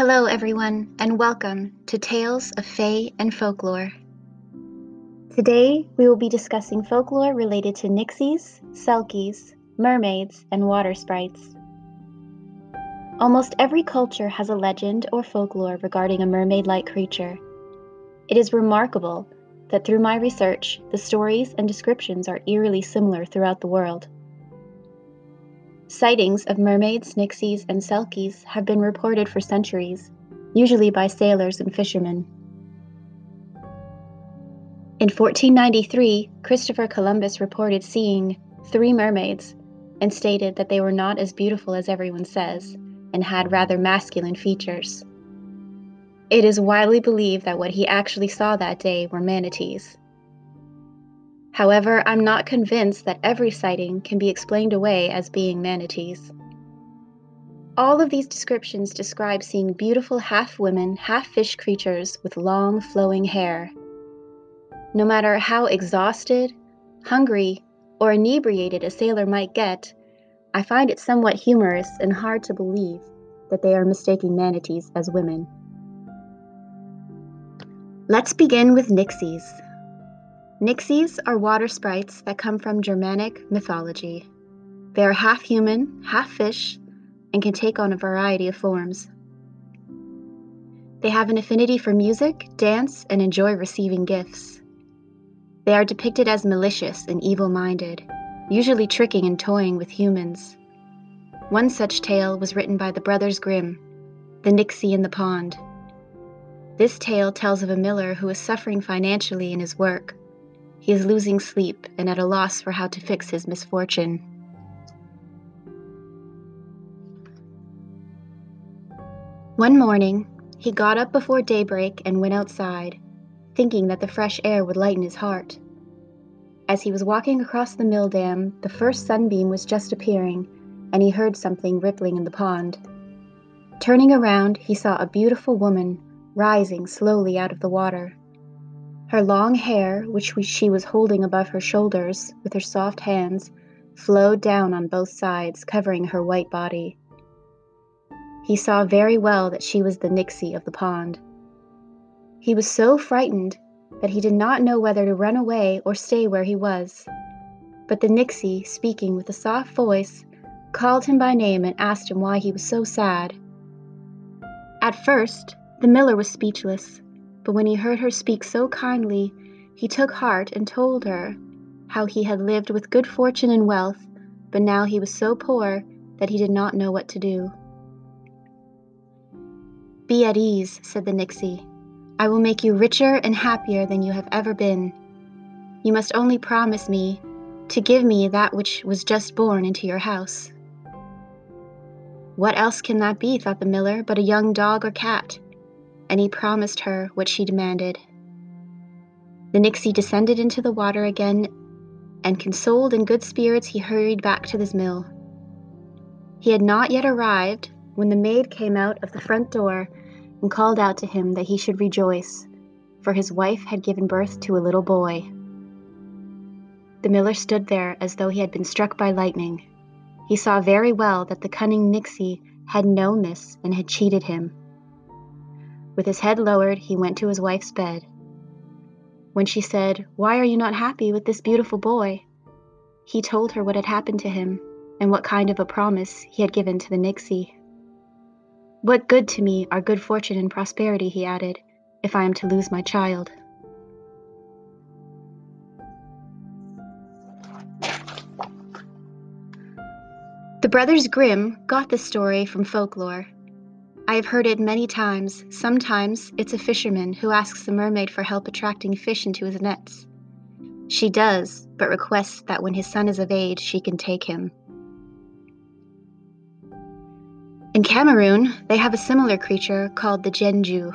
Hello, everyone, and welcome to Tales of Fae and Folklore. Today, we will be discussing folklore related to nixies, selkies, mermaids, and water sprites. Almost every culture has a legend or folklore regarding a mermaid like creature. It is remarkable that through my research, the stories and descriptions are eerily similar throughout the world. Sightings of mermaids, nixies, and selkies have been reported for centuries, usually by sailors and fishermen. In 1493, Christopher Columbus reported seeing three mermaids and stated that they were not as beautiful as everyone says and had rather masculine features. It is widely believed that what he actually saw that day were manatees. However, I'm not convinced that every sighting can be explained away as being manatees. All of these descriptions describe seeing beautiful half women, half fish creatures with long flowing hair. No matter how exhausted, hungry, or inebriated a sailor might get, I find it somewhat humorous and hard to believe that they are mistaking manatees as women. Let's begin with nixies. Nixies are water sprites that come from Germanic mythology. They are half human, half fish, and can take on a variety of forms. They have an affinity for music, dance, and enjoy receiving gifts. They are depicted as malicious and evil minded, usually tricking and toying with humans. One such tale was written by the Brothers Grimm, The Nixie in the Pond. This tale tells of a miller who is suffering financially in his work he is losing sleep and at a loss for how to fix his misfortune. One morning, he got up before daybreak and went outside, thinking that the fresh air would lighten his heart. As he was walking across the mill dam, the first sunbeam was just appearing, and he heard something rippling in the pond. Turning around, he saw a beautiful woman rising slowly out of the water. Her long hair, which she was holding above her shoulders with her soft hands, flowed down on both sides, covering her white body. He saw very well that she was the Nixie of the pond. He was so frightened that he did not know whether to run away or stay where he was. But the Nixie, speaking with a soft voice, called him by name and asked him why he was so sad. At first, the miller was speechless but when he heard her speak so kindly, he took heart and told her how he had lived with good fortune and wealth, but now he was so poor that he did not know what to do. Be at ease, said the Nixie. I will make you richer and happier than you have ever been. You must only promise me to give me that which was just born into your house. What else can that be, thought the miller, but a young dog or cat? And he promised her what she demanded. The Nixie descended into the water again, and consoled in good spirits, he hurried back to his mill. He had not yet arrived when the maid came out of the front door and called out to him that he should rejoice, for his wife had given birth to a little boy. The miller stood there as though he had been struck by lightning. He saw very well that the cunning Nixie had known this and had cheated him. With his head lowered, he went to his wife's bed. When she said, Why are you not happy with this beautiful boy? he told her what had happened to him and what kind of a promise he had given to the Nixie. What good to me are good fortune and prosperity, he added, if I am to lose my child? The brothers Grimm got this story from folklore I have heard it many times. Sometimes it's a fisherman who asks the mermaid for help attracting fish into his nets. She does, but requests that when his son is of age, she can take him. In Cameroon, they have a similar creature called the Djenju.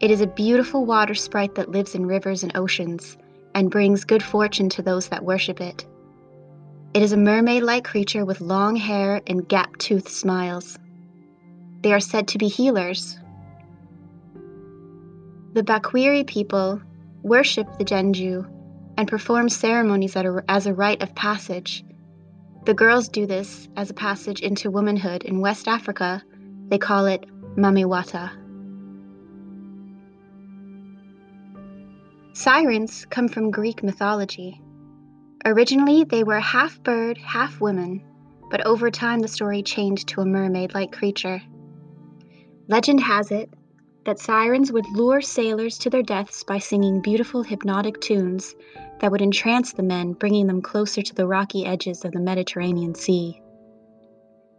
It is a beautiful water sprite that lives in rivers and oceans and brings good fortune to those that worship it. It is a mermaid like creature with long hair and gap toothed smiles. They are said to be healers. The Bakwiri people worship the Genju and perform ceremonies as a rite of passage. The girls do this as a passage into womanhood in West Africa. They call it Mami Wata. Sirens come from Greek mythology. Originally, they were half bird, half woman, but over time the story changed to a mermaid like creature. Legend has it that sirens would lure sailors to their deaths by singing beautiful hypnotic tunes that would entrance the men, bringing them closer to the rocky edges of the Mediterranean Sea.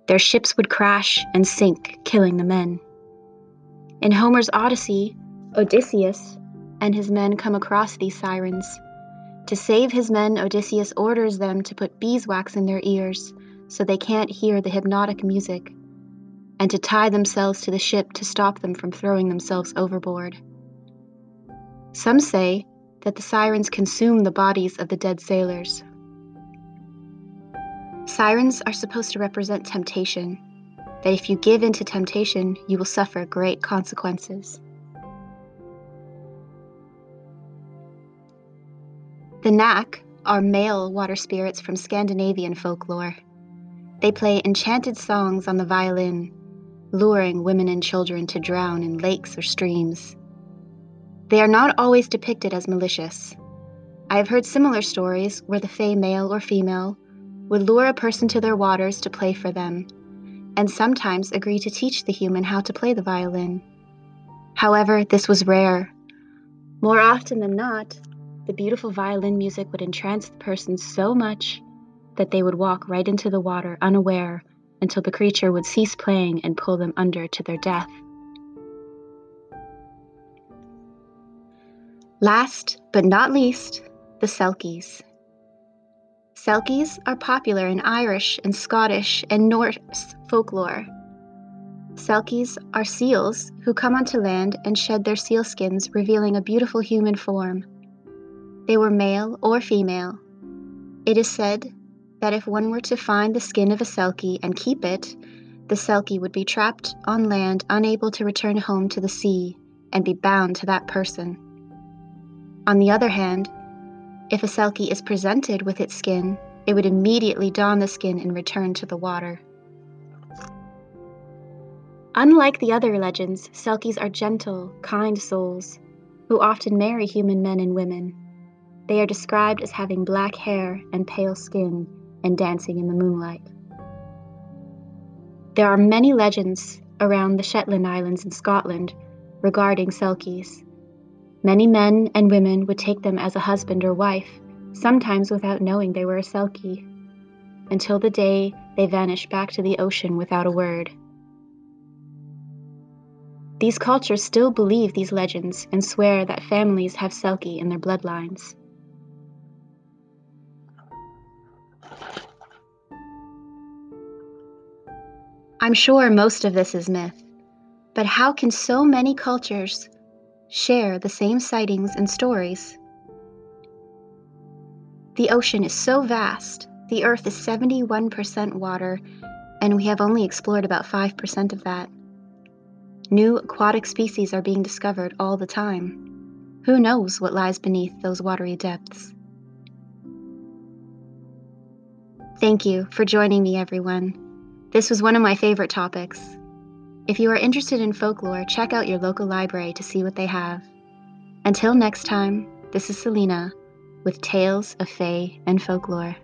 Their ships would crash and sink, killing the men. In Homer's Odyssey, Odysseus and his men come across these sirens. To save his men, Odysseus orders them to put beeswax in their ears so they can't hear the hypnotic music and to tie themselves to the ship to stop them from throwing themselves overboard. Some say that the sirens consume the bodies of the dead sailors. Sirens are supposed to represent temptation, that if you give in to temptation, you will suffer great consequences. The Knack are male water spirits from Scandinavian folklore. They play enchanted songs on the violin luring women and children to drown in lakes or streams. They are not always depicted as malicious. I have heard similar stories where the Fey male or female would lure a person to their waters to play for them, and sometimes agree to teach the human how to play the violin. However, this was rare. More often than not, the beautiful violin music would entrance the person so much that they would walk right into the water unaware until the creature would cease playing and pull them under to their death. Last but not least, the Selkies. Selkies are popular in Irish and Scottish and Norse folklore. Selkies are seals who come onto land and shed their sealskins, revealing a beautiful human form. They were male or female. It is said that if one were to find the skin of a selkie and keep it, the selkie would be trapped on land, unable to return home to the sea, and be bound to that person. On the other hand, if a selkie is presented with its skin, it would immediately don the skin and return to the water. Unlike the other legends, selkies are gentle, kind souls who often marry human men and women. They are described as having black hair and pale skin and dancing in the moonlight. There are many legends around the Shetland Islands in Scotland regarding Selkies. Many men and women would take them as a husband or wife, sometimes without knowing they were a Selkie, until the day they vanish back to the ocean without a word. These cultures still believe these legends and swear that families have Selkie in their bloodlines. I'm sure most of this is myth, but how can so many cultures share the same sightings and stories? The ocean is so vast. The Earth is 71% water, and we have only explored about 5% of that. New aquatic species are being discovered all the time. Who knows what lies beneath those watery depths? Thank you for joining me, everyone. This was one of my favorite topics. If you are interested in folklore, check out your local library to see what they have. Until next time, this is Selena with Tales of Fae and Folklore.